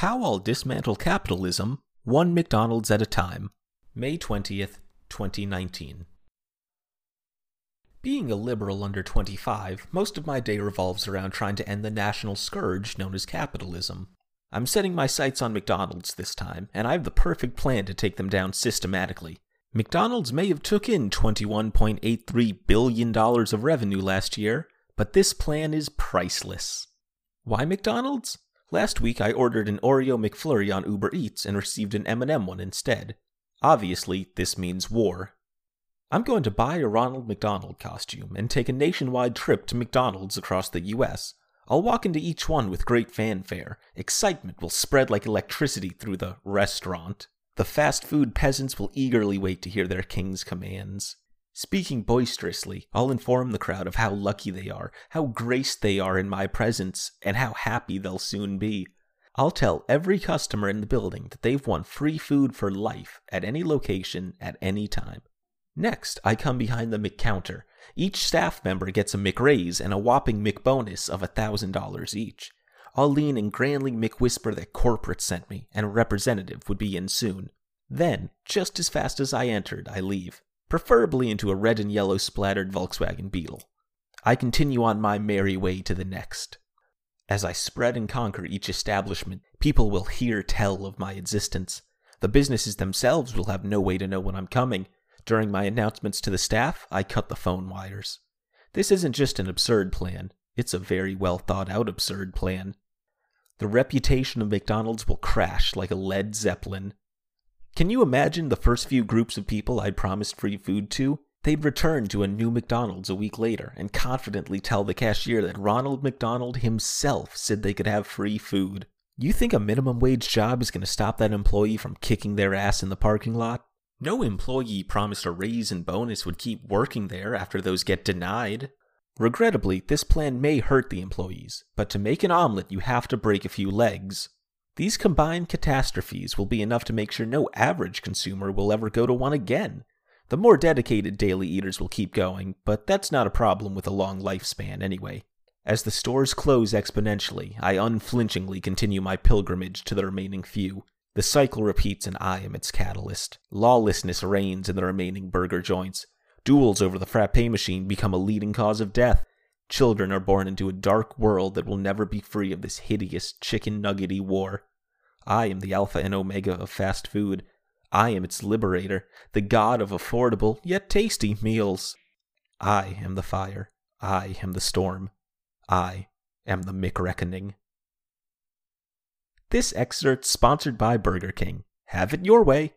How I'll Dismantle Capitalism, One McDonald's at a Time, May 20th, 2019. Being a liberal under 25, most of my day revolves around trying to end the national scourge known as capitalism. I'm setting my sights on McDonald's this time, and I have the perfect plan to take them down systematically. McDonald's may have took in $21.83 billion of revenue last year, but this plan is priceless. Why McDonald's? Last week I ordered an Oreo McFlurry on Uber Eats and received an M&M one instead. Obviously, this means war. I'm going to buy a Ronald McDonald costume and take a nationwide trip to McDonald's across the US. I'll walk into each one with great fanfare. Excitement will spread like electricity through the restaurant. The fast food peasants will eagerly wait to hear their king's commands. Speaking boisterously, I'll inform the crowd of how lucky they are, how graced they are in my presence, and how happy they'll soon be. I'll tell every customer in the building that they've won free food for life at any location at any time. Next, I come behind the McCounter. Each staff member gets a McRaise and a whopping McBonus of $1,000 each. I'll lean and grandly McWhisper that corporate sent me, and a representative would be in soon. Then, just as fast as I entered, I leave, preferably into a red and yellow splattered Volkswagen Beetle. I continue on my merry way to the next. As I spread and conquer each establishment, people will hear tell of my existence. The businesses themselves will have no way to know when I'm coming, during my announcements to the staff, I cut the phone wires. This isn't just an absurd plan, it's a very well thought out absurd plan. The reputation of McDonald's will crash like a lead Zeppelin. Can you imagine the first few groups of people I'd promised free food to? They'd return to a new McDonald's a week later and confidently tell the cashier that Ronald McDonald himself said they could have free food. You think a minimum wage job is going to stop that employee from kicking their ass in the parking lot? No employee promised a raise and bonus would keep working there after those get denied. Regrettably, this plan may hurt the employees, but to make an omelet, you have to break a few legs. These combined catastrophes will be enough to make sure no average consumer will ever go to one again. The more dedicated daily eaters will keep going, but that's not a problem with a long lifespan anyway. As the stores close exponentially, I unflinchingly continue my pilgrimage to the remaining few. The cycle repeats and I am its catalyst. Lawlessness reigns in the remaining burger joints. Duels over the frappe machine become a leading cause of death. Children are born into a dark world that will never be free of this hideous chicken nuggety war. I am the alpha and omega of fast food. I am its liberator, the god of affordable yet tasty meals. I am the fire. I am the storm. I am the McReckoning. This excerpt sponsored by Burger King. Have it your way.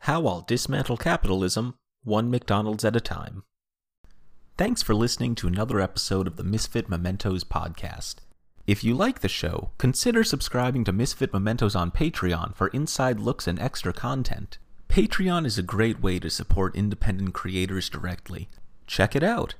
How I'll Dismantle Capitalism, One McDonald's at a Time. Thanks for listening to another episode of the Misfit Mementos podcast. If you like the show, consider subscribing to Misfit Mementos on Patreon for inside looks and extra content. Patreon is a great way to support independent creators directly. Check it out.